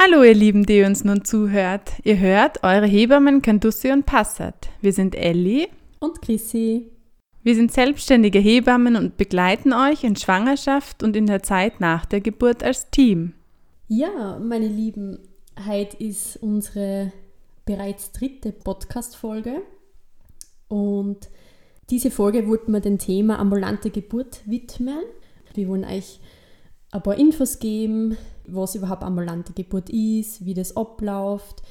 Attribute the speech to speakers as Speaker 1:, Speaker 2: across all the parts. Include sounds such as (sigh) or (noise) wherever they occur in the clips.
Speaker 1: Hallo ihr Lieben, die uns nun zuhört. Ihr hört eure Hebammen Cantussi und Passat. Wir sind Elli
Speaker 2: und Chrissy.
Speaker 1: Wir sind selbstständige Hebammen und begleiten euch in Schwangerschaft und in der Zeit nach der Geburt als Team.
Speaker 2: Ja, meine Lieben, heute ist unsere bereits dritte Podcast-Folge und diese Folge wollten wir dem Thema ambulante Geburt widmen. Wir wollen euch ein paar Infos geben, was überhaupt ambulante Geburt ist, wie das abläuft,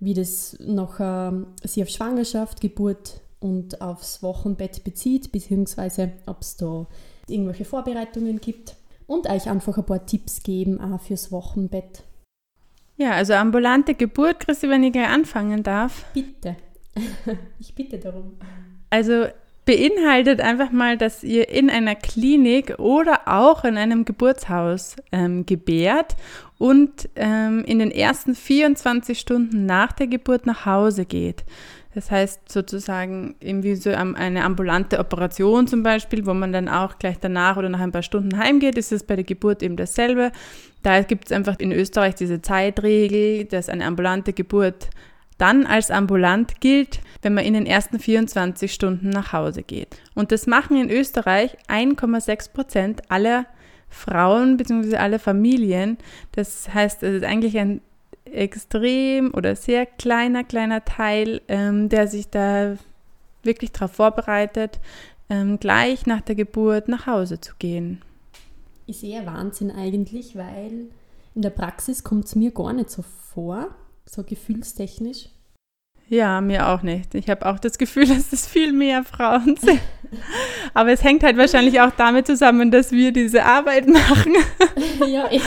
Speaker 2: wie das nachher sich auf Schwangerschaft, Geburt und aufs Wochenbett bezieht, beziehungsweise ob es da irgendwelche Vorbereitungen gibt und euch einfach ein paar Tipps geben auch fürs Wochenbett.
Speaker 1: Ja, also ambulante Geburt, Christi, wenn ich gleich anfangen darf.
Speaker 2: Bitte. (laughs) ich bitte darum.
Speaker 1: Also beinhaltet einfach mal, dass ihr in einer Klinik oder auch in einem Geburtshaus ähm, gebärt und ähm, in den ersten 24 Stunden nach der Geburt nach Hause geht. Das heißt sozusagen irgendwie so eine ambulante Operation zum Beispiel, wo man dann auch gleich danach oder nach ein paar Stunden heimgeht, ist es bei der Geburt eben dasselbe. Da gibt es einfach in Österreich diese Zeitregel, dass eine ambulante Geburt dann als ambulant gilt, wenn man in den ersten 24 Stunden nach Hause geht. Und das machen in Österreich 1,6 Prozent aller Frauen bzw. aller Familien. Das heißt, es ist eigentlich ein extrem oder sehr kleiner, kleiner Teil, ähm, der sich da wirklich darauf vorbereitet, ähm, gleich nach der Geburt nach Hause zu gehen.
Speaker 2: Ich sehe Wahnsinn eigentlich, weil in der Praxis kommt es mir gar nicht so vor so gefühlstechnisch?
Speaker 1: Ja, mir auch nicht. Ich habe auch das Gefühl, (laughs) dass es viel mehr Frauen (laughs) sind. Aber es hängt halt wahrscheinlich auch damit zusammen, dass wir diese Arbeit (laughs) machen. ja, ich.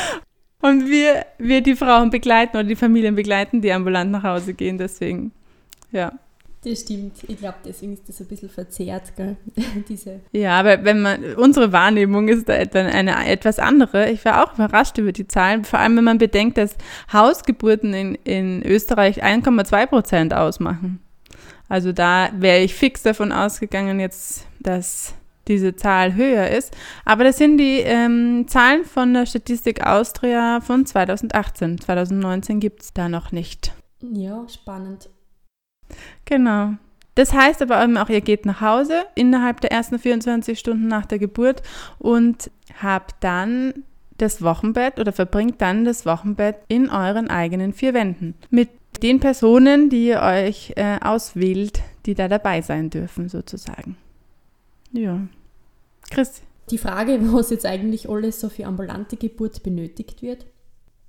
Speaker 1: Und wir, wir die Frauen begleiten oder die Familien begleiten, die ambulant nach Hause gehen. Deswegen, ja.
Speaker 2: Das stimmt. Ich glaube, deswegen ist das ein bisschen verzerrt, gell? (laughs)
Speaker 1: Diese. Ja, aber wenn man, unsere Wahrnehmung ist da dann eine etwas andere. Ich war auch überrascht über die Zahlen, vor allem wenn man bedenkt, dass Hausgeburten in, in Österreich 1,2 Prozent ausmachen. Also da wäre ich fix davon ausgegangen jetzt, dass diese Zahl höher ist. Aber das sind die ähm, Zahlen von der Statistik Austria von 2018. 2019 gibt es da noch nicht.
Speaker 2: Ja, spannend.
Speaker 1: Genau. Das heißt aber auch, ihr geht nach Hause innerhalb der ersten 24 Stunden nach der Geburt und habt dann das Wochenbett oder verbringt dann das Wochenbett in euren eigenen vier Wänden mit den Personen, die ihr euch äh, auswählt, die da dabei sein dürfen, sozusagen. Ja. Chris.
Speaker 2: Die Frage, was jetzt eigentlich alles so für ambulante Geburt benötigt wird.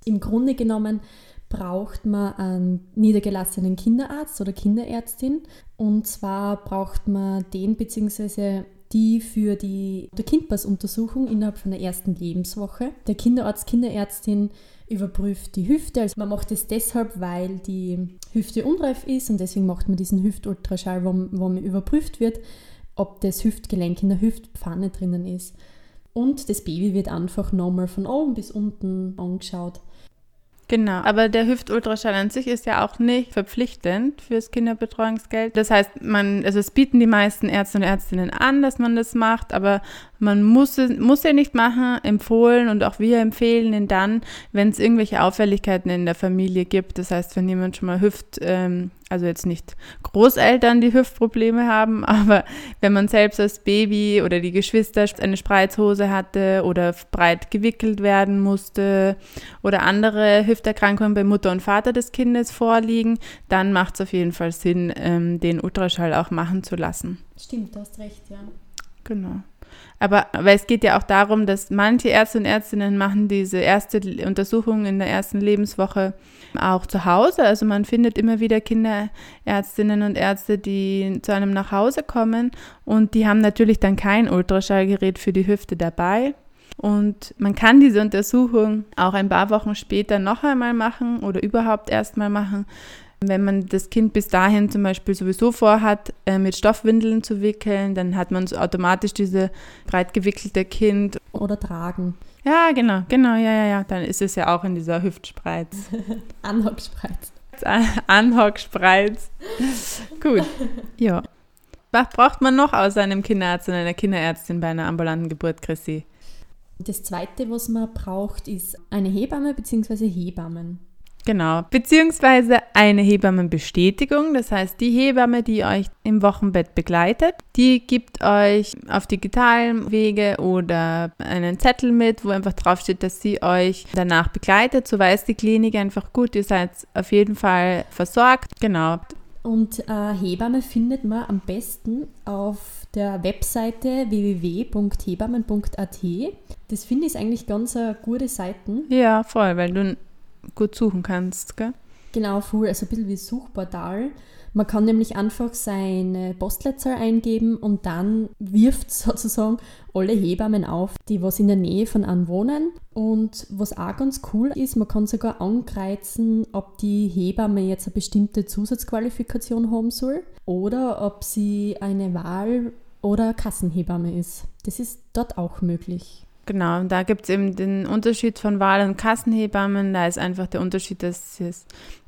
Speaker 2: Im Grunde genommen braucht man einen niedergelassenen Kinderarzt oder Kinderärztin. Und zwar braucht man den bzw. die für die Kindpassuntersuchung innerhalb von der ersten Lebenswoche. Der Kinderarzt, Kinderärztin überprüft die Hüfte. Also man macht es deshalb, weil die Hüfte unreif ist und deswegen macht man diesen Hüftultraschall, wo, wo man überprüft wird, ob das Hüftgelenk in der Hüftpfanne drinnen ist. Und das Baby wird einfach nochmal von oben bis unten angeschaut.
Speaker 1: Genau, aber der Hüftultraschall an sich ist ja auch nicht verpflichtend fürs Kinderbetreuungsgeld. Das heißt, man, also es bieten die meisten Ärzte und Ärztinnen an, dass man das macht, aber man muss, muss ja nicht machen, empfohlen und auch wir empfehlen ihn dann, wenn es irgendwelche Auffälligkeiten in der Familie gibt. Das heißt, wenn jemand schon mal Hüft, ähm, also jetzt nicht Großeltern, die Hüftprobleme haben, (laughs) aber wenn man selbst als Baby oder die Geschwister eine Spreizhose hatte oder breit gewickelt werden musste oder andere Hüfterkrankungen bei Mutter und Vater des Kindes vorliegen, dann macht es auf jeden Fall Sinn, ähm, den Ultraschall auch machen zu lassen.
Speaker 2: Stimmt, du hast recht, ja.
Speaker 1: Genau. Aber weil es geht ja auch darum, dass manche Ärzte und Ärztinnen machen diese erste Untersuchung in der ersten Lebenswoche auch zu Hause. Also man findet immer wieder Kinderärztinnen und Ärzte, die zu einem nach Hause kommen und die haben natürlich dann kein Ultraschallgerät für die Hüfte dabei. Und man kann diese Untersuchung auch ein paar Wochen später noch einmal machen oder überhaupt erstmal machen, wenn man das Kind bis dahin zum Beispiel sowieso vorhat, äh, mit Stoffwindeln zu wickeln, dann hat man so automatisch diese breit gewickelte Kind.
Speaker 2: Oder tragen.
Speaker 1: Ja, genau, genau, ja, ja, ja. Dann ist es ja auch in dieser Hüftspreiz. (laughs)
Speaker 2: Anhockspreiz. (laughs)
Speaker 1: Anhockspreiz. Gut, ja. Was braucht man noch außer einem Kinderarzt und einer Kinderärztin bei einer ambulanten Geburt, Chrissy?
Speaker 2: Das Zweite, was man braucht, ist eine Hebamme bzw. Hebammen.
Speaker 1: Genau, beziehungsweise eine Hebammenbestätigung. Das heißt, die Hebamme, die euch im Wochenbett begleitet, die gibt euch auf digitalen Wege oder einen Zettel mit, wo einfach draufsteht, dass sie euch danach begleitet. So weiß die Klinik einfach gut, ihr seid auf jeden Fall versorgt. Genau.
Speaker 2: Und äh, Hebamme findet man am besten auf der Webseite www.hebammen.at. Das finde ich eigentlich ganz eine gute Seite.
Speaker 1: Ja, voll, weil du gut suchen kannst, gell?
Speaker 2: Genau, voll, also ein bisschen wie Suchportal. Man kann nämlich einfach seine Postleitzahl eingeben und dann wirft (laughs) sozusagen alle Hebammen auf, die was in der Nähe von einem wohnen. Und was auch ganz cool ist, man kann sogar ankreuzen, ob die Hebamme jetzt eine bestimmte Zusatzqualifikation haben soll oder ob sie eine Wahl- oder Kassenhebamme ist. Das ist dort auch möglich.
Speaker 1: Genau, da gibt es eben den Unterschied von Wahl- und Kassenhebammen. Da ist einfach der Unterschied, dass,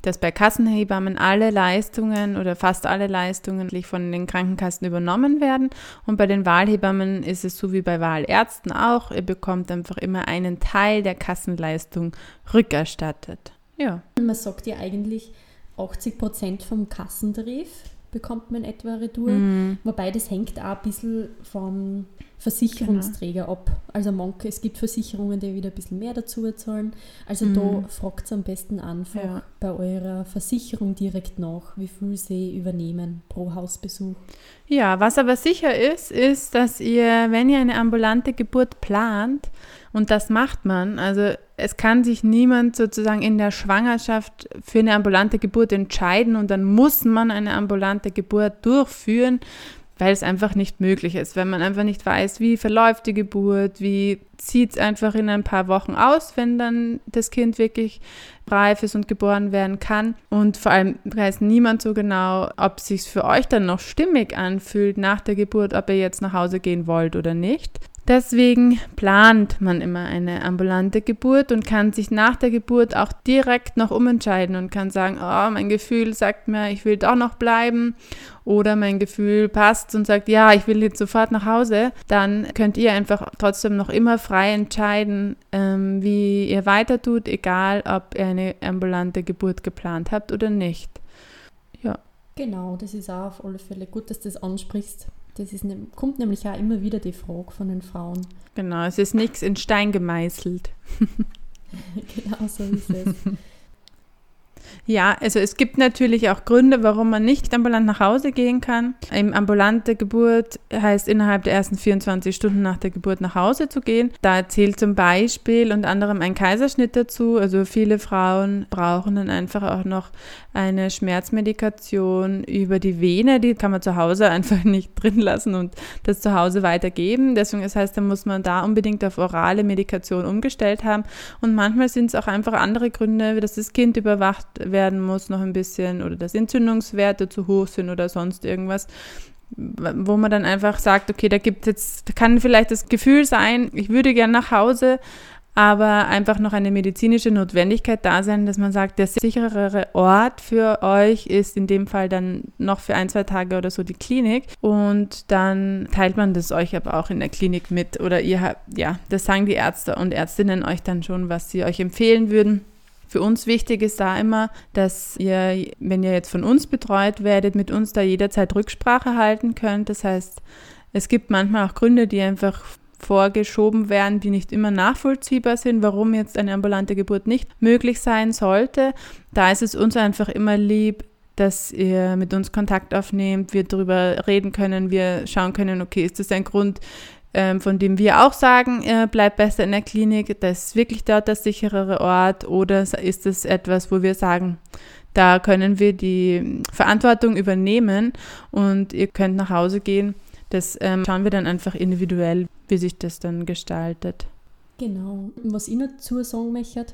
Speaker 1: dass bei Kassenhebammen alle Leistungen oder fast alle Leistungen von den Krankenkassen übernommen werden. Und bei den Wahlhebammen ist es so wie bei Wahlärzten auch. Ihr bekommt einfach immer einen Teil der Kassenleistung rückerstattet. Ja.
Speaker 2: Man sagt ja eigentlich 80 Prozent vom Kassentarif bekommt man etwa Retour. Mhm. Wobei das hängt auch ein bisschen vom Versicherungsträger genau. ab. Also manche, es gibt Versicherungen, die wieder ein bisschen mehr dazu zahlen. Also mhm. da fragt es am besten einfach ja. bei eurer Versicherung direkt nach, wie viel sie übernehmen pro Hausbesuch.
Speaker 1: Ja, was aber sicher ist, ist, dass ihr, wenn ihr eine ambulante Geburt plant, und das macht man, also es kann sich niemand sozusagen in der Schwangerschaft für eine ambulante Geburt entscheiden und dann muss man eine ambulante Geburt durchführen weil es einfach nicht möglich ist, wenn man einfach nicht weiß, wie verläuft die Geburt, wie sieht es einfach in ein paar Wochen aus, wenn dann das Kind wirklich reif ist und geboren werden kann. Und vor allem weiß niemand so genau, ob es sich für euch dann noch stimmig anfühlt nach der Geburt, ob ihr jetzt nach Hause gehen wollt oder nicht. Deswegen plant man immer eine ambulante Geburt und kann sich nach der Geburt auch direkt noch umentscheiden und kann sagen, oh, mein Gefühl sagt mir, ich will doch noch bleiben oder mein Gefühl passt und sagt, ja, ich will jetzt sofort nach Hause. Dann könnt ihr einfach trotzdem noch immer frei entscheiden, ähm, wie ihr weiter tut, egal ob ihr eine ambulante Geburt geplant habt oder nicht. Ja.
Speaker 2: Genau, das ist auch auf alle Fälle gut, dass du das ansprichst. Das ist, ne, kommt nämlich auch immer wieder die Frage von den Frauen.
Speaker 1: Genau, es ist nichts in Stein gemeißelt. (laughs)
Speaker 2: genau so ist es. (laughs)
Speaker 1: Ja, also es gibt natürlich auch Gründe, warum man nicht ambulant nach Hause gehen kann. Im ambulante Geburt heißt innerhalb der ersten 24 Stunden nach der Geburt nach Hause zu gehen. Da zählt zum Beispiel unter anderem ein Kaiserschnitt dazu. Also viele Frauen brauchen dann einfach auch noch eine Schmerzmedikation über die Vene. Die kann man zu Hause einfach nicht (laughs) drin lassen und das zu Hause weitergeben. Deswegen, das heißt, da muss man da unbedingt auf orale Medikation umgestellt haben. Und manchmal sind es auch einfach andere Gründe, dass das Kind überwacht werden muss noch ein bisschen oder dass Entzündungswerte zu hoch sind oder sonst irgendwas wo man dann einfach sagt, okay, da gibt jetzt, kann vielleicht das Gefühl sein, ich würde gerne nach Hause, aber einfach noch eine medizinische Notwendigkeit da sein, dass man sagt, der sicherere Ort für euch ist in dem Fall dann noch für ein, zwei Tage oder so die Klinik und dann teilt man das euch aber auch in der Klinik mit oder ihr habt, ja, das sagen die Ärzte und Ärztinnen euch dann schon, was sie euch empfehlen würden. Für uns wichtig ist da immer, dass ihr, wenn ihr jetzt von uns betreut werdet, mit uns da jederzeit Rücksprache halten könnt. Das heißt, es gibt manchmal auch Gründe, die einfach vorgeschoben werden, die nicht immer nachvollziehbar sind, warum jetzt eine ambulante Geburt nicht möglich sein sollte. Da ist es uns einfach immer lieb, dass ihr mit uns Kontakt aufnehmt, wir darüber reden können, wir schauen können, okay, ist das ein Grund, ähm, von dem wir auch sagen, äh, bleibt besser in der Klinik, das ist wirklich dort der sicherere Ort oder ist es etwas, wo wir sagen, da können wir die Verantwortung übernehmen und ihr könnt nach Hause gehen. Das ähm, schauen wir dann einfach individuell, wie sich das dann gestaltet.
Speaker 2: Genau. Was ich noch dazu sagen möchte,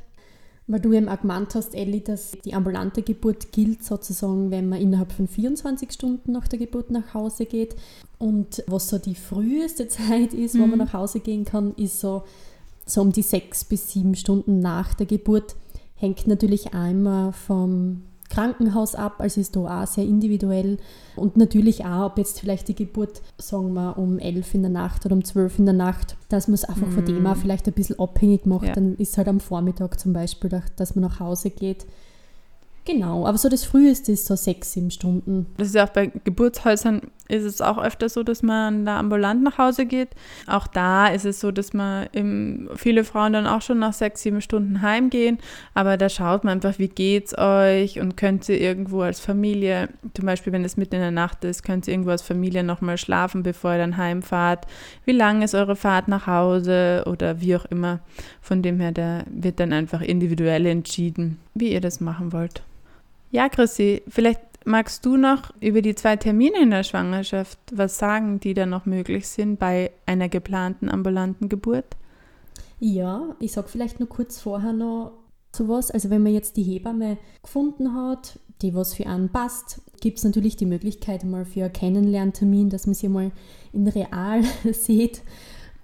Speaker 2: weil du eben auch gemeint hast, Elli, dass die ambulante Geburt gilt sozusagen, wenn man innerhalb von 24 Stunden nach der Geburt nach Hause geht. Und was so die früheste (laughs) Zeit ist, mhm. wo man mhm. nach Hause gehen kann, ist so, so um die sechs bis sieben Stunden nach der Geburt. Hängt natürlich einmal vom Krankenhaus ab, also ist da auch sehr individuell. Und natürlich auch, ob jetzt vielleicht die Geburt, sagen wir, um elf in der Nacht oder um zwölf in der Nacht, dass man es einfach mm. von dem auch mhm. vielleicht ein bisschen abhängig macht. Ja. Dann ist halt am Vormittag zum Beispiel, dass man nach Hause geht. Genau, aber so das Früheste ist so sechs, sieben Stunden.
Speaker 1: Das ist ja auch bei Geburtshäusern ist es auch öfter so, dass man da ambulant nach Hause geht. Auch da ist es so, dass man im, viele Frauen dann auch schon nach sechs, sieben Stunden heimgehen. Aber da schaut man einfach, wie geht's euch und könnt ihr irgendwo als Familie, zum Beispiel wenn es mitten in der Nacht ist, könnt ihr irgendwo als Familie nochmal schlafen, bevor ihr dann heimfahrt. Wie lang ist eure Fahrt nach Hause oder wie auch immer. Von dem her, da wird dann einfach individuell entschieden, wie ihr das machen wollt. Ja, Chrissy, vielleicht magst du noch über die zwei Termine in der Schwangerschaft was sagen, die da noch möglich sind bei einer geplanten ambulanten Geburt?
Speaker 2: Ja, ich sage vielleicht nur kurz vorher noch sowas. Also wenn man jetzt die Hebamme gefunden hat, die was für einen passt, gibt es natürlich die Möglichkeit mal für einen Kennenlerntermin, dass man sie mal in real (laughs) sieht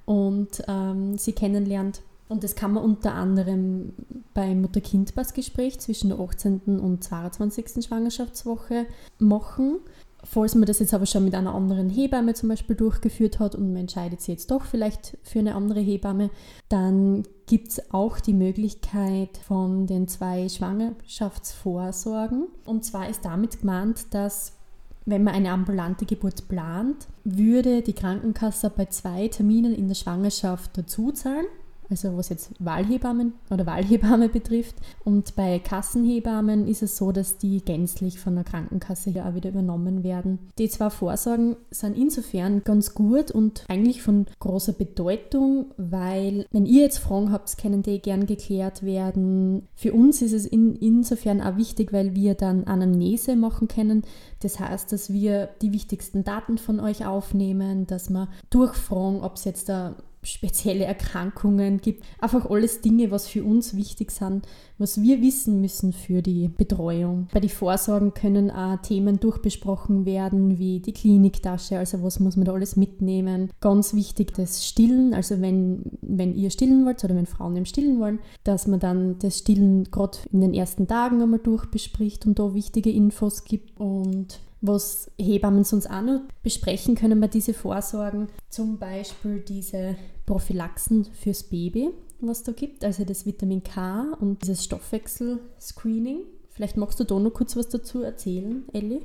Speaker 2: und ähm, sie kennenlernt. Und das kann man unter anderem beim Mutter-Kind-Pass-Gespräch zwischen der 18. und 22. Schwangerschaftswoche machen. Falls man das jetzt aber schon mit einer anderen Hebamme zum Beispiel durchgeführt hat und man entscheidet sich jetzt doch vielleicht für eine andere Hebamme, dann gibt es auch die Möglichkeit von den zwei Schwangerschaftsvorsorgen. Und zwar ist damit gemeint, dass wenn man eine ambulante Geburt plant, würde die Krankenkasse bei zwei Terminen in der Schwangerschaft dazuzahlen also was jetzt Wahlhebammen oder Wahlhebamme betrifft. Und bei Kassenhebammen ist es so, dass die gänzlich von der Krankenkasse ja auch wieder übernommen werden. Die zwei Vorsorgen sind insofern ganz gut und eigentlich von großer Bedeutung, weil wenn ihr jetzt Fragen habt, können die gern geklärt werden. Für uns ist es in, insofern auch wichtig, weil wir dann Anamnese machen können. Das heißt, dass wir die wichtigsten Daten von euch aufnehmen, dass wir durchfragen, ob es jetzt da spezielle Erkrankungen gibt. Einfach alles Dinge, was für uns wichtig sind, was wir wissen müssen für die Betreuung. Bei den Vorsorgen können auch Themen durchbesprochen werden, wie die Kliniktasche, also was muss man da alles mitnehmen. Ganz wichtig das Stillen, also wenn, wenn ihr stillen wollt oder wenn Frauen im Stillen wollen, dass man dann das Stillen gerade in den ersten Tagen einmal durchbespricht und da wichtige Infos gibt und was Hebammen sonst auch noch besprechen können bei diese Vorsorgen. Zum Beispiel diese Prophylaxen fürs Baby, was da gibt, also das Vitamin K und dieses Stoffwechsel-Screening. Vielleicht magst du da noch kurz was dazu erzählen, Ellie?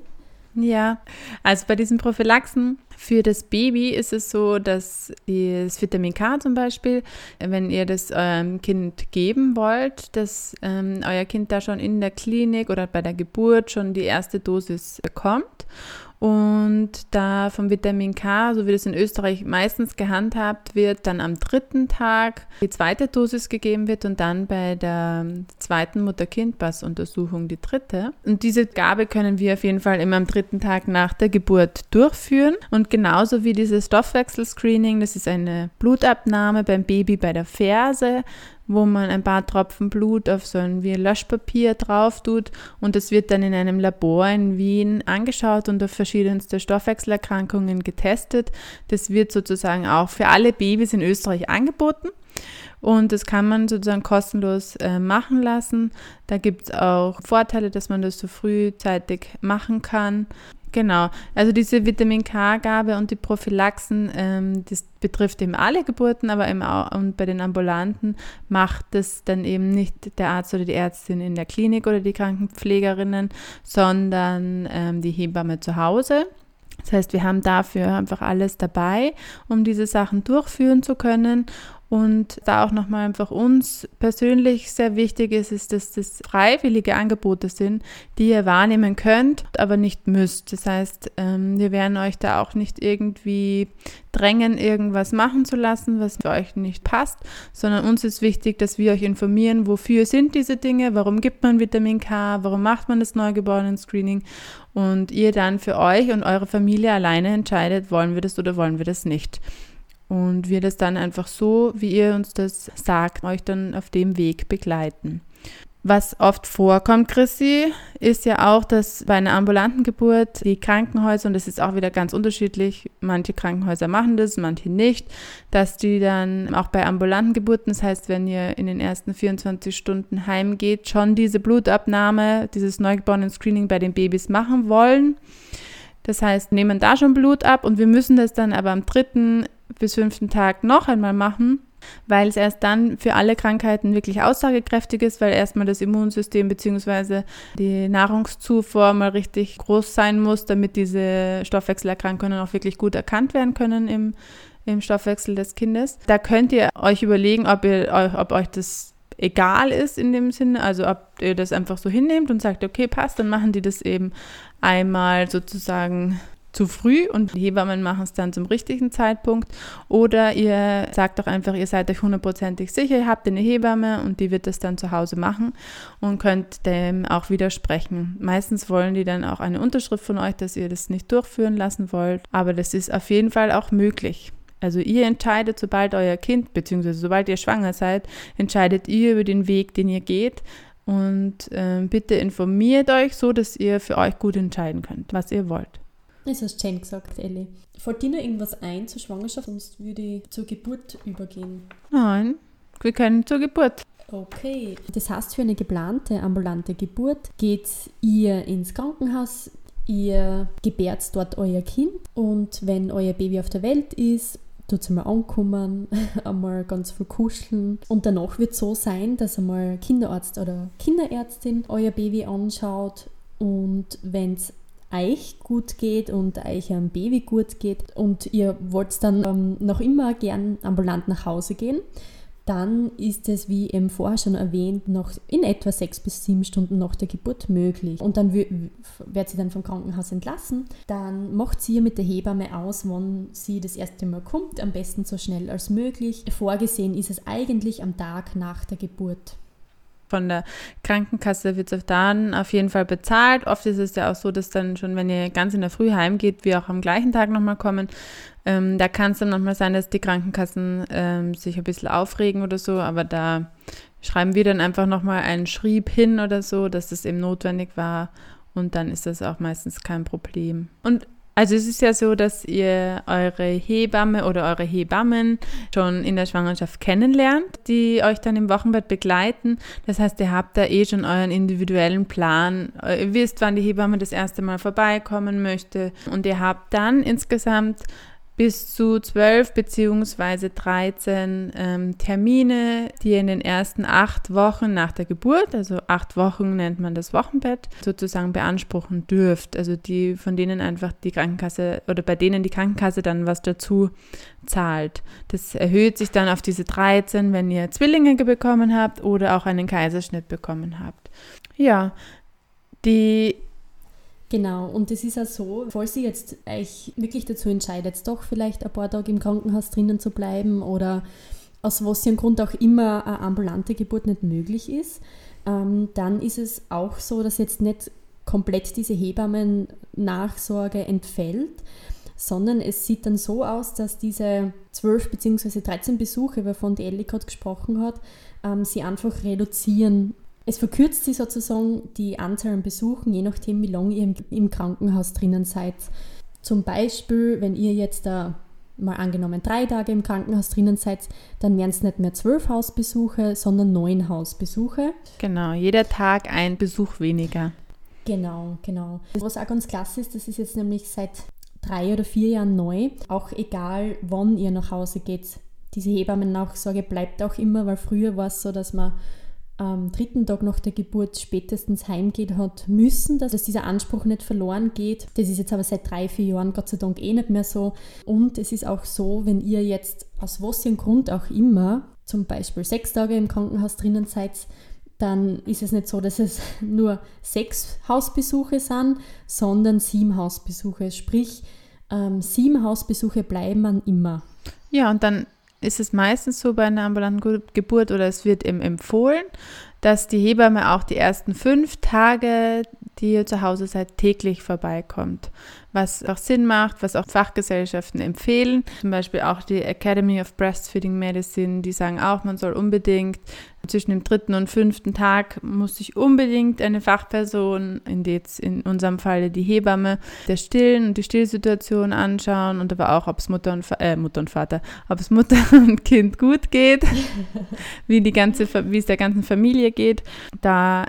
Speaker 1: Ja, also bei diesen Prophylaxen für das Baby ist es so, dass das Vitamin K zum Beispiel, wenn ihr das eurem Kind geben wollt, dass ähm, euer Kind da schon in der Klinik oder bei der Geburt schon die erste Dosis bekommt und da vom Vitamin K, so wie das in Österreich meistens gehandhabt wird, dann am dritten Tag die zweite Dosis gegeben wird und dann bei der zweiten Mutter-Kind-Pass-Untersuchung die dritte. Und diese Gabe können wir auf jeden Fall immer am dritten Tag nach der Geburt durchführen. Und genauso wie dieses Stoffwechsel-Screening, das ist eine Blutabnahme beim Baby bei der Ferse wo man ein paar Tropfen Blut auf so ein wie Löschpapier drauf tut und das wird dann in einem Labor in Wien angeschaut und auf verschiedenste Stoffwechselerkrankungen getestet. Das wird sozusagen auch für alle Babys in Österreich angeboten. Und das kann man sozusagen kostenlos äh, machen lassen. Da gibt es auch Vorteile, dass man das so frühzeitig machen kann. Genau, also diese Vitamin K-Gabe und die Prophylaxen, ähm, das betrifft eben alle Geburten, aber eben auch, und bei den Ambulanten macht das dann eben nicht der Arzt oder die Ärztin in der Klinik oder die Krankenpflegerinnen, sondern ähm, die Hebamme zu Hause. Das heißt, wir haben dafür einfach alles dabei, um diese Sachen durchführen zu können. Und da auch nochmal einfach uns persönlich sehr wichtig ist, ist, dass das freiwillige Angebote sind, die ihr wahrnehmen könnt, aber nicht müsst. Das heißt, ähm, wir werden euch da auch nicht irgendwie drängen, irgendwas machen zu lassen, was für euch nicht passt, sondern uns ist wichtig, dass wir euch informieren, wofür sind diese Dinge, warum gibt man Vitamin K, warum macht man das Neugeborenen-Screening und ihr dann für euch und eure Familie alleine entscheidet, wollen wir das oder wollen wir das nicht. Und wir das dann einfach so, wie ihr uns das sagt, euch dann auf dem Weg begleiten. Was oft vorkommt, Chrissy, ist ja auch, dass bei einer ambulanten Geburt die Krankenhäuser, und das ist auch wieder ganz unterschiedlich, manche Krankenhäuser machen das, manche nicht, dass die dann auch bei ambulanten Geburten, das heißt, wenn ihr in den ersten 24 Stunden heimgeht, schon diese Blutabnahme, dieses Neugeborenen-Screening bei den Babys machen wollen. Das heißt, nehmen da schon Blut ab und wir müssen das dann aber am dritten bis fünften Tag noch einmal machen, weil es erst dann für alle Krankheiten wirklich aussagekräftig ist, weil erstmal das Immunsystem bzw. die Nahrungszufuhr mal richtig groß sein muss, damit diese Stoffwechselerkrankungen auch wirklich gut erkannt werden können im, im Stoffwechsel des Kindes. Da könnt ihr euch überlegen, ob, ihr, ob euch das egal ist in dem Sinne, also ob ihr das einfach so hinnehmt und sagt, okay, passt, dann machen die das eben einmal sozusagen zu früh und die Hebammen machen es dann zum richtigen Zeitpunkt. Oder ihr sagt doch einfach, ihr seid euch hundertprozentig sicher, ihr habt eine Hebamme und die wird das dann zu Hause machen und könnt dem auch widersprechen. Meistens wollen die dann auch eine Unterschrift von euch, dass ihr das nicht durchführen lassen wollt, aber das ist auf jeden Fall auch möglich. Also ihr entscheidet, sobald euer Kind, beziehungsweise sobald ihr schwanger seid, entscheidet ihr über den Weg, den ihr geht. Und äh, bitte informiert euch so, dass ihr für euch gut entscheiden könnt, was ihr wollt.
Speaker 2: Das hast du schön gesagt, Ellie. Fällt dir noch irgendwas ein zur Schwangerschaft, sonst würde ich zur Geburt übergehen?
Speaker 1: Nein, wir können zur Geburt.
Speaker 2: Okay. Das heißt, für eine geplante ambulante Geburt geht ihr ins Krankenhaus, ihr gebärt dort euer Kind und wenn euer Baby auf der Welt ist, tut es einmal ankommen, (laughs) einmal ganz viel kuscheln. Und danach wird es so sein, dass einmal Kinderarzt oder Kinderärztin euer Baby anschaut und wenn es euch gut geht und euch am Baby gut geht und ihr wollt dann ähm, noch immer gern ambulant nach Hause gehen, dann ist es, wie eben vorher schon erwähnt, noch in etwa sechs bis sieben Stunden nach der Geburt möglich. Und dann wird sie dann vom Krankenhaus entlassen. Dann macht sie mit der Hebamme aus, wann sie das erste Mal kommt, am besten so schnell als möglich. Vorgesehen ist es eigentlich am Tag nach der Geburt
Speaker 1: von der Krankenkasse wird es dann auf jeden Fall bezahlt. Oft ist es ja auch so, dass dann schon, wenn ihr ganz in der Früh heimgeht, wir auch am gleichen Tag nochmal kommen. Ähm, da kann es dann nochmal sein, dass die Krankenkassen ähm, sich ein bisschen aufregen oder so, aber da schreiben wir dann einfach nochmal einen Schrieb hin oder so, dass das eben notwendig war und dann ist das auch meistens kein Problem. Und also es ist ja so, dass ihr eure Hebamme oder eure Hebammen schon in der Schwangerschaft kennenlernt, die euch dann im Wochenbett begleiten. Das heißt, ihr habt da eh schon euren individuellen Plan. Ihr wisst, wann die Hebamme das erste Mal vorbeikommen möchte. Und ihr habt dann insgesamt bis zu 12 beziehungsweise 13 ähm, Termine, die in den ersten acht Wochen nach der Geburt, also acht Wochen nennt man das Wochenbett, sozusagen beanspruchen dürft. Also die, von denen einfach die Krankenkasse oder bei denen die Krankenkasse dann was dazu zahlt. Das erhöht sich dann auf diese 13, wenn ihr Zwillinge bekommen habt oder auch einen Kaiserschnitt bekommen habt. Ja, die
Speaker 2: Genau, und es ist auch so, falls ihr jetzt euch wirklich dazu entscheidet, doch vielleicht ein paar Tage im Krankenhaus drinnen zu bleiben oder aus was für Grund auch immer eine ambulante Geburt nicht möglich ist, ähm, dann ist es auch so, dass jetzt nicht komplett diese Hebammen-Nachsorge entfällt, sondern es sieht dann so aus, dass diese 12 bzw. 13 Besuche, wovon die Ellie gerade gesprochen hat, ähm, sie einfach reduzieren es verkürzt sich sozusagen die Anzahl an Besuchen, je nachdem, wie lange ihr im, Krankenhaus drinnen seid. Zum Beispiel, wenn ihr jetzt da mal angenommen drei Tage im Krankenhaus drinnen seid, dann wären es nicht mehr zwölf Hausbesuche, sondern neun Hausbesuche.
Speaker 1: Genau, jeder Tag ein Besuch weniger.
Speaker 2: Genau, genau. Was auch ganz klasse ist, das ist jetzt nämlich seit drei oder vier Jahren neu. Auch egal, wann ihr nach Hause geht, diese Hebammen-Nachsorge bleibt auch immer, weil früher war es so, dass man am dritten Tag nach der Geburt spätestens heimgeht hat müssen, dass dieser Anspruch nicht verloren geht. Das ist jetzt aber seit drei, vier Jahren Gott sei Dank eh nicht mehr so. Und es ist auch so, wenn ihr jetzt aus was für Grund auch immer, zum Beispiel sechs Tage im Krankenhaus drinnen seid, dann ist es nicht so, dass es (laughs) nur sechs Hausbesuche sind, sondern sieben Hausbesuche. Sprich, ähm, sieben Hausbesuche bleiben man immer.
Speaker 1: Ja, und dann ist es meistens so bei einer ambulanten Geburt oder es wird eben empfohlen, dass die Hebamme auch die ersten fünf Tage, die ihr zu Hause seid, täglich vorbeikommt. Was auch Sinn macht, was auch Fachgesellschaften empfehlen. Zum Beispiel auch die Academy of Breastfeeding Medicine, die sagen auch, man soll unbedingt zwischen dem dritten und fünften Tag muss sich unbedingt eine Fachperson, in, jetzt in unserem Fall die Hebamme, der Stillen und die Stillsituation anschauen und aber auch, ob es Mutter und, äh, Mutter und Vater, ob es Mutter (laughs) und Kind gut geht, (laughs) wie, die ganze, wie es der ganzen Familie geht. Da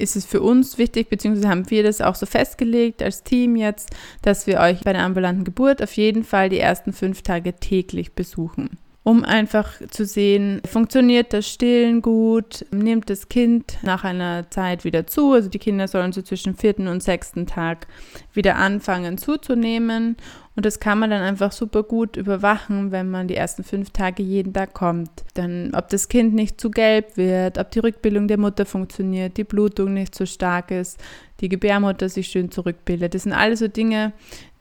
Speaker 1: ist es für uns wichtig, beziehungsweise haben wir das auch so festgelegt als Team jetzt, dass wir euch bei der ambulanten Geburt auf jeden Fall die ersten fünf Tage täglich besuchen. um einfach zu sehen, funktioniert das Stillen gut, nimmt das Kind nach einer Zeit wieder zu. Also die Kinder sollen so zwischen vierten und sechsten Tag wieder anfangen zuzunehmen. Und das kann man dann einfach super gut überwachen, wenn man die ersten fünf Tage jeden Tag kommt. Dann, ob das Kind nicht zu gelb wird, ob die Rückbildung der Mutter funktioniert, die Blutung nicht zu stark ist, die Gebärmutter sich schön zurückbildet. Das sind alles so Dinge,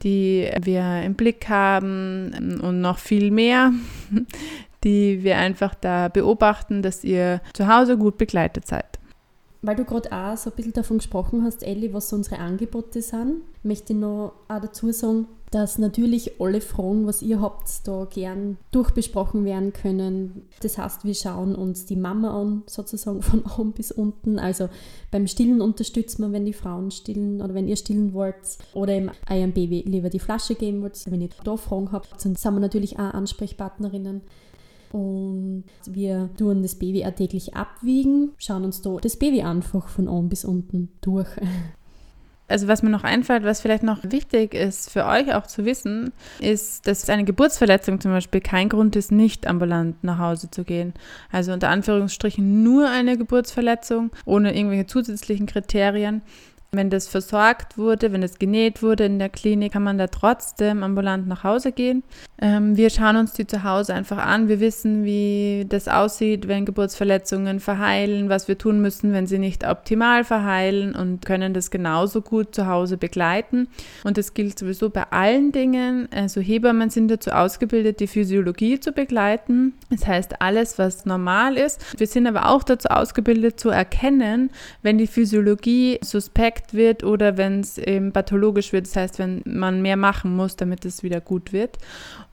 Speaker 1: die wir im Blick haben und noch viel mehr, (laughs) die wir einfach da beobachten, dass ihr zu Hause gut begleitet seid.
Speaker 2: Weil du gerade auch so ein bisschen davon gesprochen hast, Elli, was so unsere Angebote sind, möchte ich noch auch dazu sagen, dass natürlich alle Fragen, was ihr habt, da gern durchbesprochen werden können. Das heißt, wir schauen uns die Mama an, sozusagen von (laughs) oben bis unten. Also beim Stillen unterstützen wir, wenn die Frauen stillen oder wenn ihr stillen wollt. Oder im eurem Baby lieber die Flasche geben wollt. Wenn ihr da Fragen habt, dann sind wir natürlich auch Ansprechpartnerinnen. Und wir tun das Baby auch täglich abwiegen, schauen uns da das Baby einfach von oben bis unten durch.
Speaker 1: Also was mir noch einfällt, was vielleicht noch wichtig ist für euch auch zu wissen, ist, dass eine Geburtsverletzung zum Beispiel kein Grund ist, nicht ambulant nach Hause zu gehen. Also unter Anführungsstrichen nur eine Geburtsverletzung ohne irgendwelche zusätzlichen Kriterien. Wenn das versorgt wurde, wenn es genäht wurde in der Klinik, kann man da trotzdem ambulant nach Hause gehen. Ähm, wir schauen uns die zu Hause einfach an. Wir wissen, wie das aussieht, wenn Geburtsverletzungen verheilen, was wir tun müssen, wenn sie nicht optimal verheilen und können das genauso gut zu Hause begleiten. Und das gilt sowieso bei allen Dingen. Also Hebammen sind dazu ausgebildet, die Physiologie zu begleiten. Das heißt, alles, was normal ist. Wir sind aber auch dazu ausgebildet, zu erkennen, wenn die Physiologie suspekt versteckt wird oder wenn es eben pathologisch wird, das heißt, wenn man mehr machen muss, damit es wieder gut wird.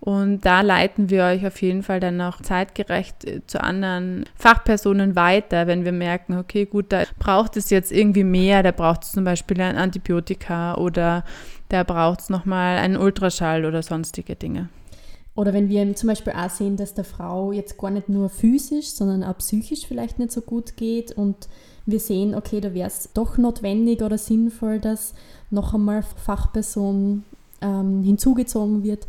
Speaker 1: Und da leiten wir euch auf jeden Fall dann auch zeitgerecht äh, zu anderen Fachpersonen weiter, wenn wir merken, okay, gut, da braucht es jetzt irgendwie mehr, da braucht es zum Beispiel ein Antibiotika oder da braucht es nochmal einen Ultraschall oder sonstige Dinge.
Speaker 2: Oder wenn wir zum Beispiel auch sehen, dass der Frau jetzt gar nicht nur physisch, sondern auch psychisch vielleicht nicht so gut geht und wir sehen, okay, da wäre es doch notwendig oder sinnvoll, dass noch einmal Fachperson ähm, hinzugezogen wird,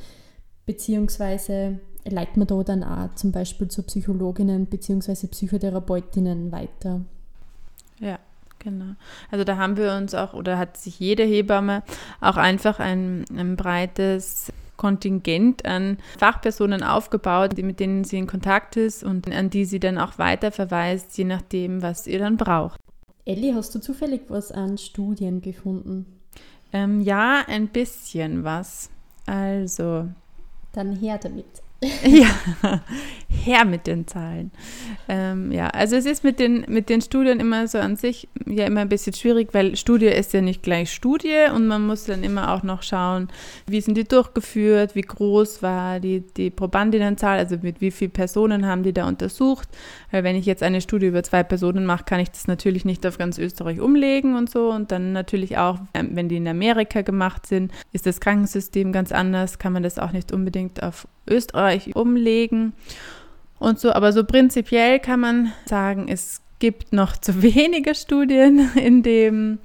Speaker 2: beziehungsweise leiten wir da dann auch zum Beispiel zu Psychologinnen beziehungsweise Psychotherapeutinnen weiter.
Speaker 1: Ja, genau. Also da haben wir uns auch, oder hat sich jede Hebamme auch einfach ein, ein breites Kontingent an Fachpersonen aufgebaut, mit denen sie in Kontakt ist und an die sie dann auch weiter verweist, je nachdem, was ihr dann braucht.
Speaker 2: Elli, hast du zufällig was an Studien gefunden?
Speaker 1: Ähm, ja, ein bisschen was. Also.
Speaker 2: Dann her damit. (laughs)
Speaker 1: ja, her mit den Zahlen. Ähm, ja, also es ist mit den, mit den Studien immer so an sich ja immer ein bisschen schwierig, weil Studie ist ja nicht gleich Studie und man muss dann immer auch noch schauen, wie sind die durchgeführt, wie groß war die, die Probandinnenzahl, also mit wie vielen Personen haben die da untersucht. Weil wenn ich jetzt eine Studie über zwei Personen mache, kann ich das natürlich nicht auf ganz Österreich umlegen und so. Und dann natürlich auch, ähm, wenn die in Amerika gemacht sind, ist das Krankensystem ganz anders, kann man das auch nicht unbedingt auf Österreich umlegen und so. Aber so prinzipiell kann man sagen, es gibt noch zu (laughs) wenige Studien in dem,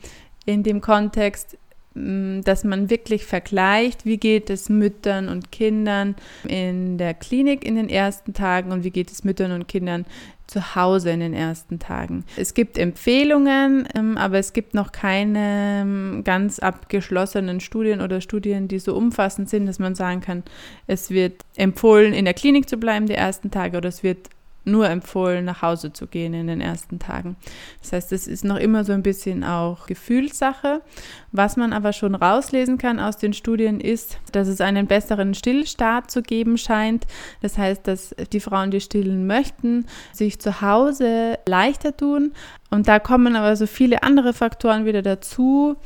Speaker 1: in dem Kontext, dass man wirklich vergleicht, wie geht es Müttern und Kindern in der Klinik in den ersten Tagen und wie geht es Müttern und Kindern zu Hause in den ersten Tagen. Es gibt Empfehlungen, ähm, aber es gibt noch keine ähm, ganz abgeschlossenen Studien oder Studien, die so umfassend sind, dass man sagen kann, es wird empfohlen, in der Klinik zu bleiben die ersten Tage oder es wird nur empfohlen, nach Hause zu gehen in den ersten Tagen. Das heißt, es ist noch immer so ein bisschen auch Gefühlssache. Was man aber schon rauslesen kann aus den Studien ist, dass es einen besseren Stillstart zu geben scheint. Das heißt, dass die Frauen, die stillen möchten, sich zu Hause leichter tun. Und da kommen aber so viele andere Faktoren wieder dazu,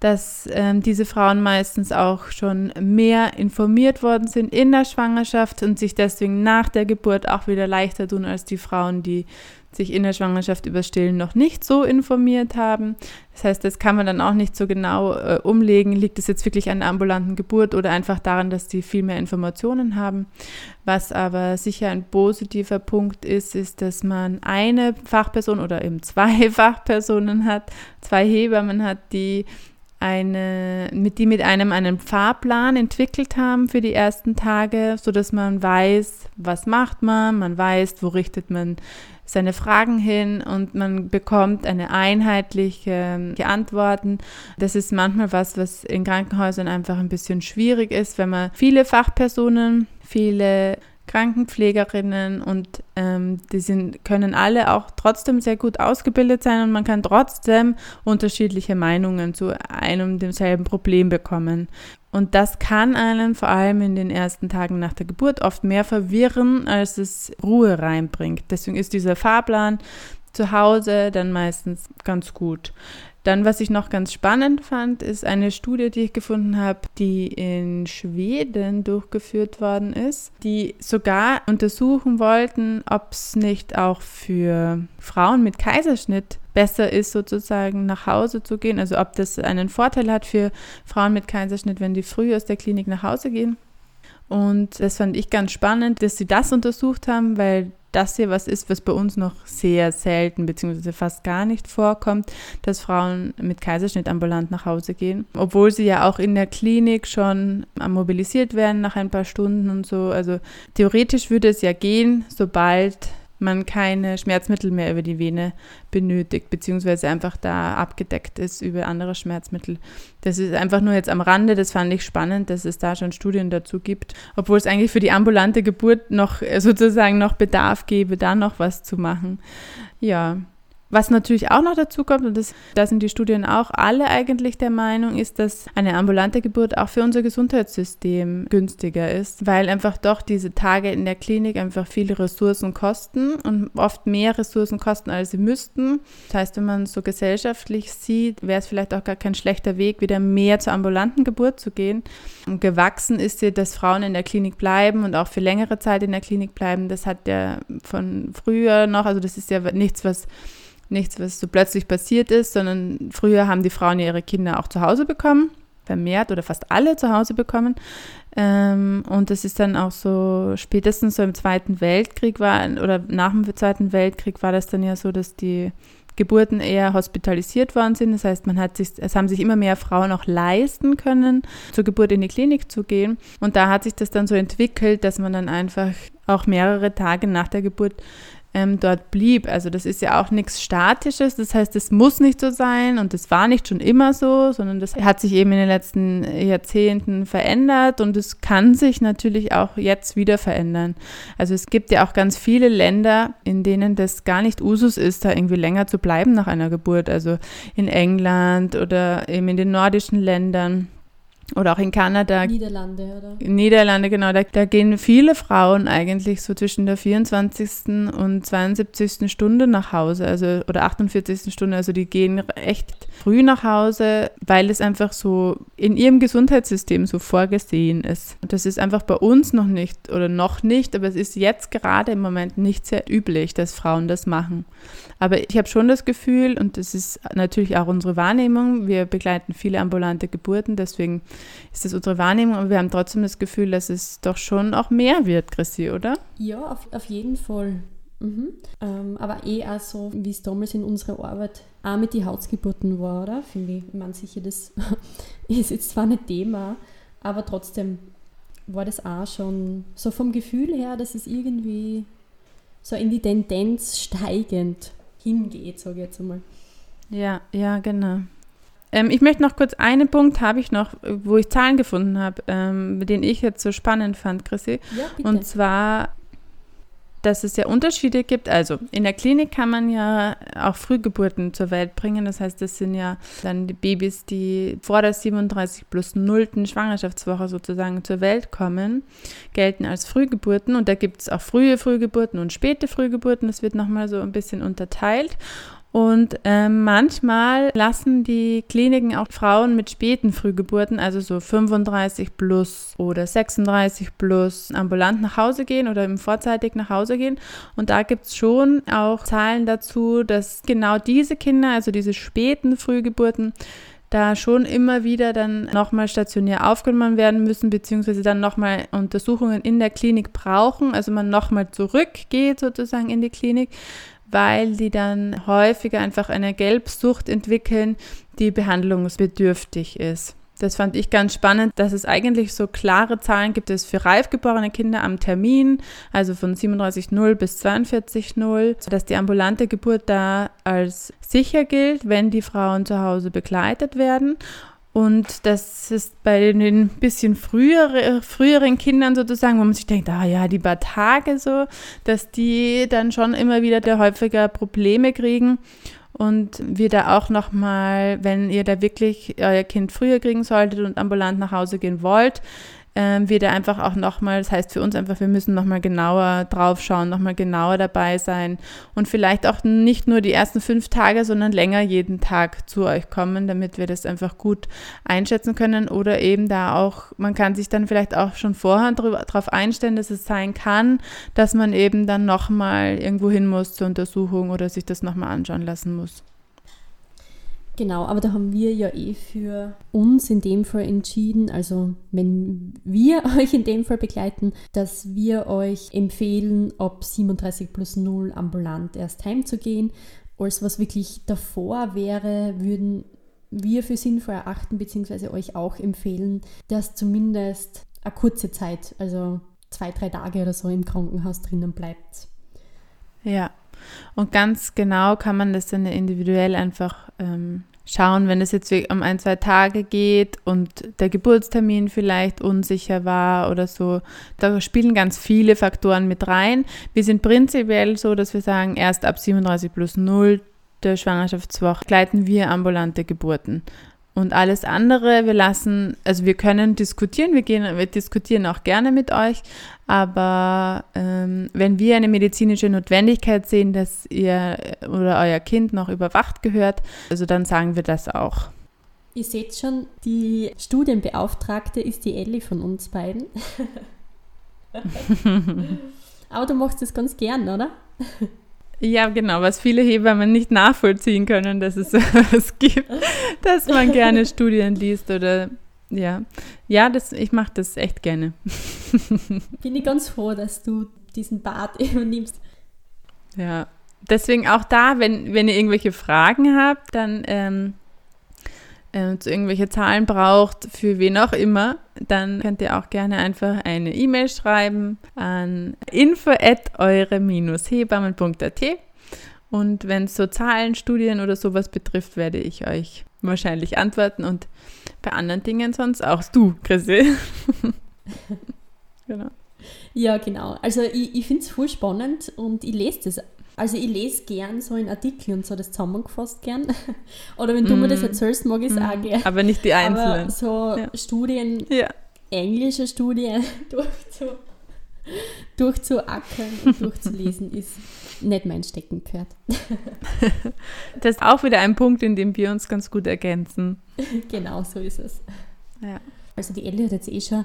Speaker 1: dass ähm, diese Frauen meistens auch schon mehr informiert worden sind in der Schwangerschaft und sich deswegen nach der Geburt auch wieder leichter tun als die Frauen, die sich in der Schwangerschaft über Stillen noch nicht so informiert haben. Das heißt, das kann man dann auch nicht so genau äh, umlegen. Liegt es jetzt wirklich an der ambulanten Geburt oder einfach daran, dass die viel mehr Informationen haben? Was aber sicher ein positiver Punkt ist, ist, dass man eine Fachperson oder eben zwei (laughs) Fachpersonen hat, zwei Hebammen hat, die eine, mit die mit einem einen Fahrplan entwickelt haben für die ersten Tage, so dass man weiß, was macht man, man weiß, wo richtet man seine Fragen hin und man bekommt eine einheitliche ähm, Antworten. Das ist manchmal was, was in Krankenhäusern einfach ein bisschen schwierig ist, wenn man viele Fachpersonen, viele Krankenpflegerinnen und ähm, die sind, können alle auch trotzdem sehr gut ausgebildet sein und man kann trotzdem unterschiedliche Meinungen zu einem demselben Problem bekommen. Und das kann einen vor allem in den ersten Tagen nach der Geburt oft mehr verwirren, als es Ruhe reinbringt. Deswegen ist dieser Fahrplan zu Hause dann meistens ganz gut. Dann, was ich noch ganz spannend fand, ist eine Studie, die ich gefunden habe, die in Schweden durchgeführt worden ist, die sogar untersuchen wollten, ob es nicht auch für Frauen mit Kaiserschnitt besser ist, sozusagen nach Hause zu gehen. Also ob das einen Vorteil hat für Frauen mit Kaiserschnitt, wenn die früh aus der Klinik nach Hause gehen. Und das fand ich ganz spannend, dass sie das untersucht haben, weil das hier was ist, was bei uns noch sehr selten bzw. fast gar nicht vorkommt, dass Frauen mit Kaiserschnitt ambulant nach Hause gehen, obwohl sie ja auch in der Klinik schon mobilisiert werden nach ein paar Stunden und so. Also theoretisch würde es ja gehen, sobald man keine Schmerzmittel mehr über die Vene benötigt, beziehungsweise einfach da abgedeckt ist über andere Schmerzmittel. Das ist einfach nur jetzt am Rande, das fand ich spannend, dass es da schon Studien dazu gibt, obwohl es eigentlich für die ambulante Geburt noch äh, sozusagen noch Bedarf gäbe, da noch was zu machen. Ja, was natürlich auch noch dazu kommt, und das, da sind die Studien auch alle eigentlich der Meinung, ist, dass eine ambulante Geburt auch für unser Gesundheitssystem günstiger ist, weil einfach doch diese Tage in der Klinik einfach viele Ressourcen kosten und oft mehr Ressourcen kosten, als sie müssten. Das heißt, wenn man so gesellschaftlich sieht, wäre es vielleicht auch gar kein schlechter Weg, wieder mehr zur ambulanten Geburt zu gehen. Und gewachsen ist ja, dass Frauen in der Klinik bleiben und auch für längere Zeit in der Klinik bleiben. Das hat ja von früher noch, also das ist ja nichts, was nichts, was so plötzlich passiert ist, sondern früher haben die Frauen ihre Kinder auch zu Hause bekommen, vermehrt oder fast alle zu Hause bekommen. Ähm, und das ist dann auch so, spätestens so im Zweiten Weltkrieg war, oder nach dem Zweiten Weltkrieg war das dann ja so, dass die Geburten eher hospitalisiert worden sind. Das heißt, man hat sich, es haben sich immer mehr Frauen auch leisten können, zur Geburt in die Klinik zu gehen. Und da hat sich das dann so entwickelt, dass man dann einfach auch mehrere Tage nach der Geburt ähm, dort blieb. Also das ist ja auch nichts Statisches, das heißt, es muss nicht so sein und es war nicht schon immer so, sondern das hat sich eben in den letzten Jahrzehnten verändert und es kann sich natürlich auch jetzt wieder verändern. Also es gibt ja auch ganz viele Länder, in denen das gar nicht Usus ist, da irgendwie länger zu bleiben nach einer Geburt. Also in England oder eben in den nordischen Ländern. Oder auch in Kanada.
Speaker 2: Niederlande, oder?
Speaker 1: Niederlande, genau. Da, da, gehen viele Frauen eigentlich so zwischen der 24. und 72. Stunde nach Hause, also oder 48. Stunde. Also die gehen echt früh nach Hause, weil es einfach so in ihrem Gesundheitssystem so vorgesehen ist. Und das ist einfach bei uns noch nicht oder noch nicht, aber es ist jetzt gerade im Moment nicht sehr üblich, dass Frauen das machen. Aber ich habe schon das Gefühl, und das ist natürlich auch unsere Wahrnehmung, wir begleiten viele ambulante Geburten, deswegen ist das unsere Wahrnehmung, aber wir haben trotzdem das Gefühl, dass es doch schon auch mehr wird, Chrissy, oder?
Speaker 2: Ja, auf, auf jeden Fall. Mhm. Ähm, aber eh auch so, wie es damals in unserer Arbeit auch mit den Hausgeburten war, oder? Finde ich. Meine, sicher, das (laughs) ist jetzt zwar nicht Thema, aber trotzdem war das auch schon so vom Gefühl her, dass es irgendwie so in die Tendenz steigend hingeht, sage ich jetzt einmal.
Speaker 1: Ja, ja, genau. Ähm, ich möchte noch kurz einen Punkt habe ich noch, wo ich Zahlen gefunden habe, ähm, den ich jetzt so spannend fand, Chrissy. Ja, bitte. Und zwar dass es ja Unterschiede gibt. Also in der Klinik kann man ja auch Frühgeburten zur Welt bringen. Das heißt, das sind ja dann die Babys, die vor der 37 plus 0. Schwangerschaftswoche sozusagen zur Welt kommen, gelten als Frühgeburten. Und da gibt es auch frühe Frühgeburten und späte Frühgeburten. Das wird nochmal so ein bisschen unterteilt. Und äh, manchmal lassen die Kliniken auch Frauen mit späten Frühgeburten, also so 35 plus oder 36 plus, ambulant nach Hause gehen oder im vorzeitig nach Hause gehen. Und da gibt es schon auch Zahlen dazu, dass genau diese Kinder, also diese späten Frühgeburten, da schon immer wieder dann nochmal stationär aufgenommen werden müssen, beziehungsweise dann nochmal Untersuchungen in der Klinik brauchen, also man nochmal zurückgeht sozusagen in die Klinik, weil die dann häufiger einfach eine Gelbsucht entwickeln, die behandlungsbedürftig ist. Das fand ich ganz spannend, dass es eigentlich so klare Zahlen gibt es für reifgeborene Kinder am Termin, also von 37,0 bis 42,0, dass die ambulante Geburt da als sicher gilt, wenn die Frauen zu Hause begleitet werden. Und das ist bei den bisschen frühere, früheren Kindern sozusagen, wo man sich denkt, ah ja, die paar Tage so, dass die dann schon immer wieder der häufiger Probleme kriegen. Und wir da auch nochmal, wenn ihr da wirklich euer Kind früher kriegen solltet und ambulant nach Hause gehen wollt, ähm, wir da einfach auch nochmal, das heißt für uns einfach, wir müssen nochmal genauer drauf schauen, nochmal genauer dabei sein und vielleicht auch nicht nur die ersten fünf Tage, sondern länger jeden Tag zu euch kommen, damit wir das einfach gut einschätzen können oder eben da auch, man kann sich dann vielleicht auch schon vorher darauf einstellen, dass es sein kann, dass man eben dann nochmal irgendwo hin muss zur Untersuchung oder sich das nochmal anschauen lassen muss.
Speaker 2: Genau, aber da haben wir ja eh für uns in dem Fall entschieden, also wenn wir (laughs) euch in dem Fall begleiten, dass wir euch empfehlen, ab 37 plus 0 ambulant erst heimzugehen. Als was wirklich davor wäre, würden wir für sinnvoll erachten, beziehungsweise euch auch empfehlen, dass zumindest eine kurze Zeit, also zwei, drei Tage oder so im Krankenhaus drinnen bleibt.
Speaker 1: Ja, und ganz genau kann man das dann individuell einfach ähm, schauen, wenn es jetzt um ein, zwei Tage geht und der Geburtstermin vielleicht unsicher war oder so. Da spielen ganz viele Faktoren mit rein. Wir sind prinzipiell so, dass wir sagen, erst ab 37 plus 0 der Schwangerschaftswoche begleiten wir ambulante Geburten. Und alles andere, wir lassen, also wir können diskutieren, wir, gehen, wir diskutieren auch gerne mit euch, aber ähm, wenn wir eine medizinische Notwendigkeit sehen, dass ihr oder euer Kind noch überwacht gehört, also dann sagen wir das auch.
Speaker 2: Ihr seht schon, die Studienbeauftragte ist die Ellie von uns beiden. (laughs) aber du machst das ganz gern, oder? (laughs)
Speaker 1: Ja, genau, was viele Hebammen nicht nachvollziehen können, dass es (laughs) sowas gibt, dass man gerne (laughs) Studien liest oder ja. Ja, das, ich mache das echt gerne. (laughs)
Speaker 2: Bin ich ganz froh, dass du diesen Bart übernimmst.
Speaker 1: Ja, deswegen auch da, wenn, wenn ihr irgendwelche Fragen habt, dann ähm, äh, irgendwelche Zahlen braucht, für wen auch immer, dann könnt ihr auch gerne einfach eine E-Mail schreiben an info at eure-hebammen.at und wenn es so Zahlen, Studien oder sowas betrifft, werde ich euch wahrscheinlich antworten und bei anderen Dingen sonst auch du, Chrissy. (laughs)
Speaker 2: genau. Ja, genau. Also ich, ich finde es voll spannend und ich lese das also ich lese gern so in Artikel und so das zusammengefasst gern. (laughs) Oder wenn du mm. mir das mm. erzählst, mag ich es mm. auch gern.
Speaker 1: Aber nicht die einzelnen.
Speaker 2: Aber so ja. Studien, ja. englische Studien (laughs) durchzu, durchzuackern und (laughs) durchzulesen ist nicht mein Steckenpferd.
Speaker 1: das ist auch wieder ein Punkt, in dem wir uns ganz gut ergänzen.
Speaker 2: Genau, so ist es. Ja. Also die Ellie hat jetzt eh schon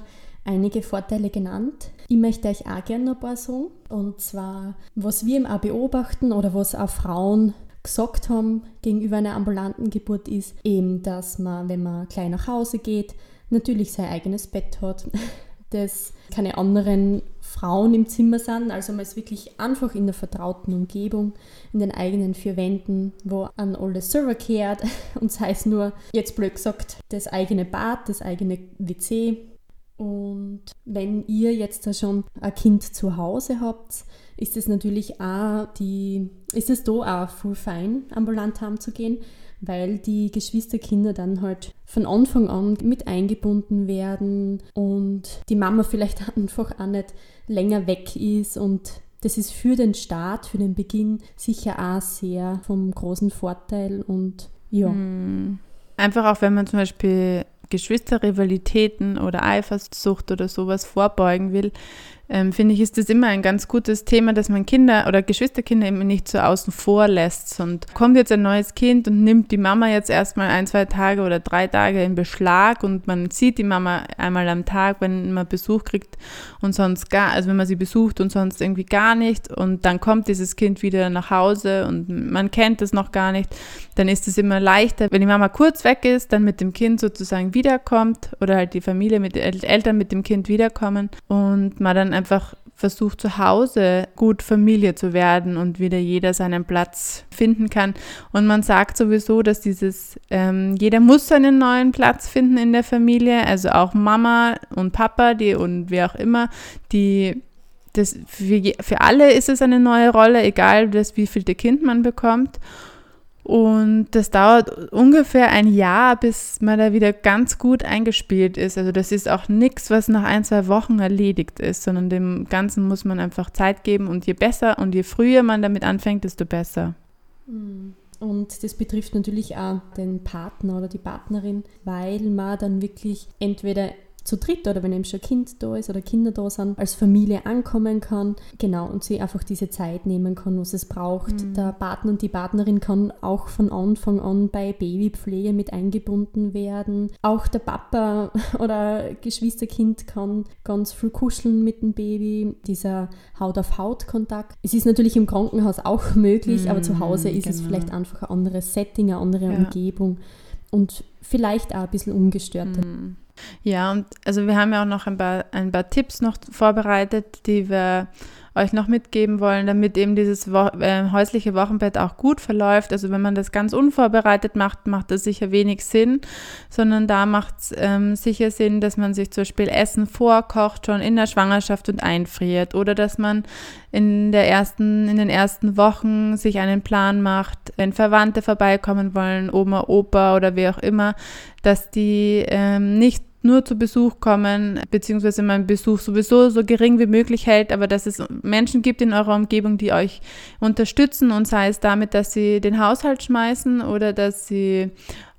Speaker 2: einige Vorteile genannt. Ich möchte euch auch gerne noch ein paar sagen. Und zwar, was wir auch beobachten oder was auch Frauen gesagt haben gegenüber einer ambulanten Geburt ist eben, dass man, wenn man klein nach Hause geht, natürlich sein eigenes Bett hat, (laughs) dass keine anderen Frauen im Zimmer sind, also man ist wirklich einfach in der vertrauten Umgebung, in den eigenen vier Wänden, wo an alles Server kehrt (laughs) und sei es nur, jetzt blöd gesagt, das eigene Bad, das eigene WC, und wenn ihr jetzt da schon ein Kind zu Hause habt, ist es natürlich auch die, ist es da auch voll fein, ambulant heimzugehen, weil die Geschwisterkinder dann halt von Anfang an mit eingebunden werden und die Mama vielleicht (laughs) einfach auch nicht länger weg ist und das ist für den Start, für den Beginn sicher auch sehr vom großen Vorteil und ja. Hm.
Speaker 1: Einfach auch, wenn man zum Beispiel Geschwisterrivalitäten oder Eifersucht oder sowas vorbeugen will, ähm, finde ich, ist das immer ein ganz gutes Thema, dass man Kinder oder Geschwisterkinder eben nicht so außen vor lässt. Und kommt jetzt ein neues Kind und nimmt die Mama jetzt erstmal ein, zwei Tage oder drei Tage in Beschlag und man sieht die Mama einmal am Tag, wenn man Besuch kriegt und sonst gar, also wenn man sie besucht und sonst irgendwie gar nicht und dann kommt dieses Kind wieder nach Hause und man kennt es noch gar nicht, dann ist es immer leichter, wenn die Mama kurz weg ist, dann mit dem Kind sozusagen wiederkommt oder halt die Familie mit Eltern mit dem Kind wiederkommen und man dann einfach versucht zu Hause gut Familie zu werden und wieder jeder seinen Platz finden kann. Und man sagt sowieso, dass dieses, ähm, jeder muss seinen neuen Platz finden in der Familie, also auch Mama und Papa, die und wer auch immer, die das für, für alle ist es eine neue Rolle, egal das, wie viel Kind man bekommt. Und das dauert ungefähr ein Jahr, bis man da wieder ganz gut eingespielt ist. Also das ist auch nichts, was nach ein, zwei Wochen erledigt ist, sondern dem Ganzen muss man einfach Zeit geben. Und je besser und je früher man damit anfängt, desto besser.
Speaker 2: Mhm. Und das betrifft natürlich auch den Partner oder die Partnerin, weil man dann wirklich entweder zu dritt oder wenn eben schon ein Kind da ist oder Kinder da sind, als Familie ankommen kann. Genau, und sie einfach diese Zeit nehmen kann, was es braucht. Mhm. Der Partner und die Partnerin kann auch von Anfang an bei Babypflege mit eingebunden werden. Auch der Papa (laughs) oder Geschwisterkind kann ganz viel kuscheln mit dem Baby. Dieser Haut-auf-Haut-Kontakt. Es ist natürlich im Krankenhaus auch (laughs) möglich, mhm, aber zu Hause ist genau. es vielleicht einfach ein anderes Setting, eine andere ja. Umgebung und vielleicht auch ein bisschen ungestörter. Mhm.
Speaker 1: Ja, und also wir haben ja auch noch ein paar, ein paar Tipps noch vorbereitet, die wir euch noch mitgeben wollen, damit eben dieses Wo äh, häusliche Wochenbett auch gut verläuft. Also wenn man das ganz unvorbereitet macht, macht das sicher wenig Sinn, sondern da macht es ähm, sicher Sinn, dass man sich zum Beispiel Essen vorkocht, schon in der Schwangerschaft und einfriert oder dass man in, der ersten, in den ersten Wochen sich einen Plan macht, wenn Verwandte vorbeikommen wollen, Oma, Opa oder wer auch immer, dass die ähm, nicht nur zu Besuch kommen, beziehungsweise mein Besuch sowieso so gering wie möglich hält, aber dass es Menschen gibt in eurer Umgebung, die euch unterstützen und sei es damit, dass sie den Haushalt schmeißen oder dass sie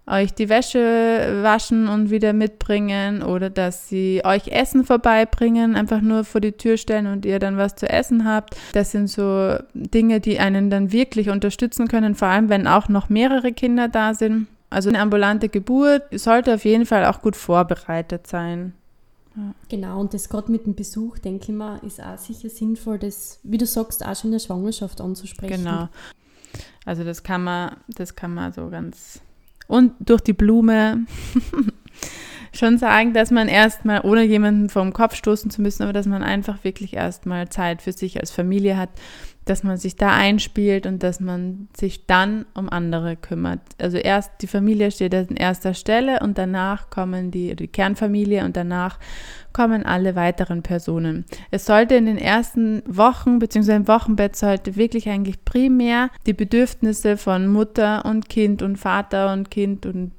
Speaker 1: euch die Wäsche waschen und wieder mitbringen oder dass sie euch Essen vorbeibringen, einfach nur vor die Tür stellen und ihr dann was zu essen habt. Das sind so Dinge, die einen dann wirklich unterstützen können, vor allem wenn auch noch mehrere Kinder da sind. Also eine ambulante Geburt sollte auf jeden Fall auch gut vorbereitet sein.
Speaker 2: Ja. Genau, und das gerade mit dem Besuch, denke ich mal, ist auch sicher sinnvoll, das, wie du sagst, auch schon in der Schwangerschaft anzusprechen.
Speaker 1: Genau. Also das kann man, das kann man so ganz. Und durch die Blume (laughs) schon sagen, dass man erstmal, ohne jemanden vom Kopf stoßen zu müssen, aber dass man einfach wirklich erstmal Zeit für sich als Familie hat dass man sich da einspielt und dass man sich dann um andere kümmert. Also erst die Familie steht an erster Stelle und danach kommen die, die Kernfamilie und danach kommen alle weiteren Personen. Es sollte in den ersten Wochen bzw. im Wochenbett sollte wirklich eigentlich primär die Bedürfnisse von Mutter und Kind und Vater und Kind und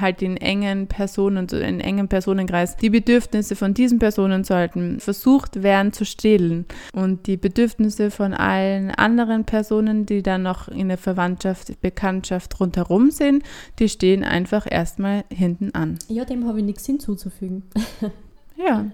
Speaker 1: halt den engen Personen, so einen Personenkreis, die Bedürfnisse von diesen Personen sollten versucht werden zu stillen und die Bedürfnisse von allen anderen Personen, die dann noch in der Verwandtschaft, Bekanntschaft rundherum sind, die stehen einfach erstmal hinten an.
Speaker 2: Ja, dem habe ich nichts hinzuzufügen. (laughs)
Speaker 1: Ja.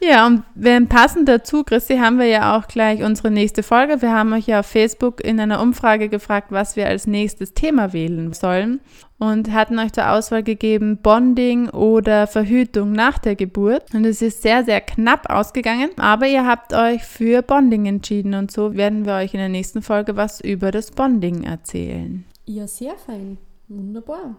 Speaker 1: Ja, und passend dazu, Christi, haben wir ja auch gleich unsere nächste Folge. Wir haben euch ja auf Facebook in einer Umfrage gefragt, was wir als nächstes Thema wählen sollen und hatten euch zur Auswahl gegeben Bonding oder Verhütung nach der Geburt. Und es ist sehr, sehr knapp ausgegangen, aber ihr habt euch für Bonding entschieden und so werden wir euch in der nächsten Folge was über das Bonding erzählen.
Speaker 2: Ja, sehr fein. Wunderbar.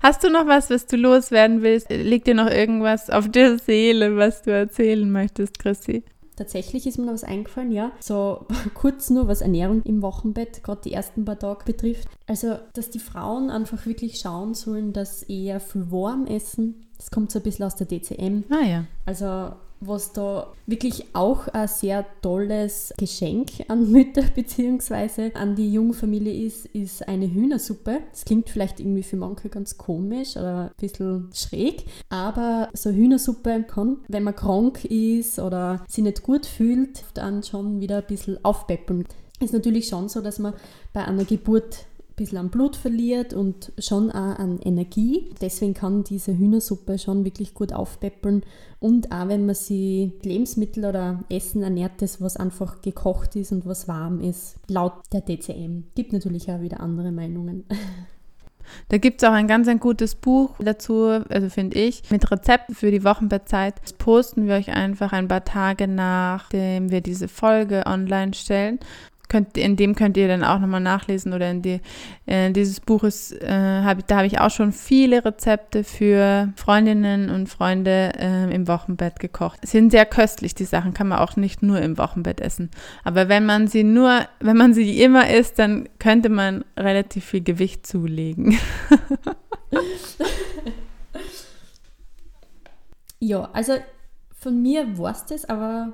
Speaker 1: Hast du noch was, was du loswerden willst? Liegt dir noch irgendwas auf der Seele, was du erzählen möchtest, Chrissy?
Speaker 2: Tatsächlich ist mir noch was eingefallen, ja. So (laughs) kurz nur, was Ernährung im Wochenbett, gerade die ersten paar Tage betrifft. Also, dass die Frauen einfach wirklich schauen sollen, dass eher viel warm essen. Das kommt so ein bisschen aus der DCM.
Speaker 1: Ah ja.
Speaker 2: Also was da wirklich auch ein sehr tolles Geschenk an Mütter (laughs) bzw. an die Jungfamilie ist, ist eine Hühnersuppe. Das klingt vielleicht irgendwie für manche ganz komisch oder ein bisschen schräg, aber so Hühnersuppe kann, wenn man krank ist oder sich nicht gut fühlt, dann schon wieder ein bisschen aufpeppeln. Ist natürlich schon so, dass man bei einer Geburt bisschen an Blut verliert und schon auch an Energie. Deswegen kann diese Hühnersuppe schon wirklich gut aufpeppeln. Und auch wenn man sie Lebensmittel oder Essen ernährt, das was einfach gekocht ist und was warm ist, laut der DCM. Gibt natürlich auch wieder andere Meinungen.
Speaker 1: Da gibt es auch ein ganz ein gutes Buch dazu, also finde ich, mit Rezepten für die Wochenbettzeit. Das posten wir euch einfach ein paar Tage nachdem wir diese Folge online stellen könnt, in dem könnt ihr dann auch nochmal nachlesen oder in die, äh, dieses Buch ist, äh, hab, da habe ich auch schon viele Rezepte für Freundinnen und Freunde äh, im Wochenbett gekocht. Sind sehr köstlich, die Sachen kann man auch nicht nur im Wochenbett essen. Aber wenn man sie nur, wenn man sie immer isst, dann könnte man relativ viel Gewicht zulegen. (laughs)
Speaker 2: ja, also von mir war es das, aber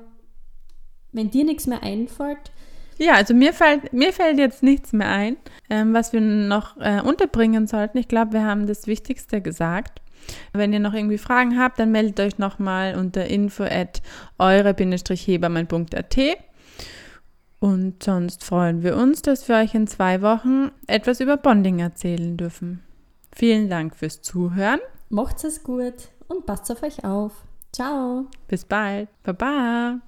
Speaker 2: wenn dir nichts mehr einfällt.
Speaker 1: Ja, also mir fällt, mir fällt jetzt nichts mehr ein, ähm, was wir noch äh, unterbringen sollten. Ich glaube, wir haben das Wichtigste gesagt. Wenn ihr noch irgendwie Fragen habt, dann meldet euch nochmal unter info at eure-hebammen.at. Und sonst freuen wir uns, dass wir euch in zwei Wochen etwas über Bonding erzählen dürfen. Vielen Dank fürs Zuhören.
Speaker 2: Macht's es gut und passt auf euch auf. Ciao.
Speaker 1: Bis bald. Baba.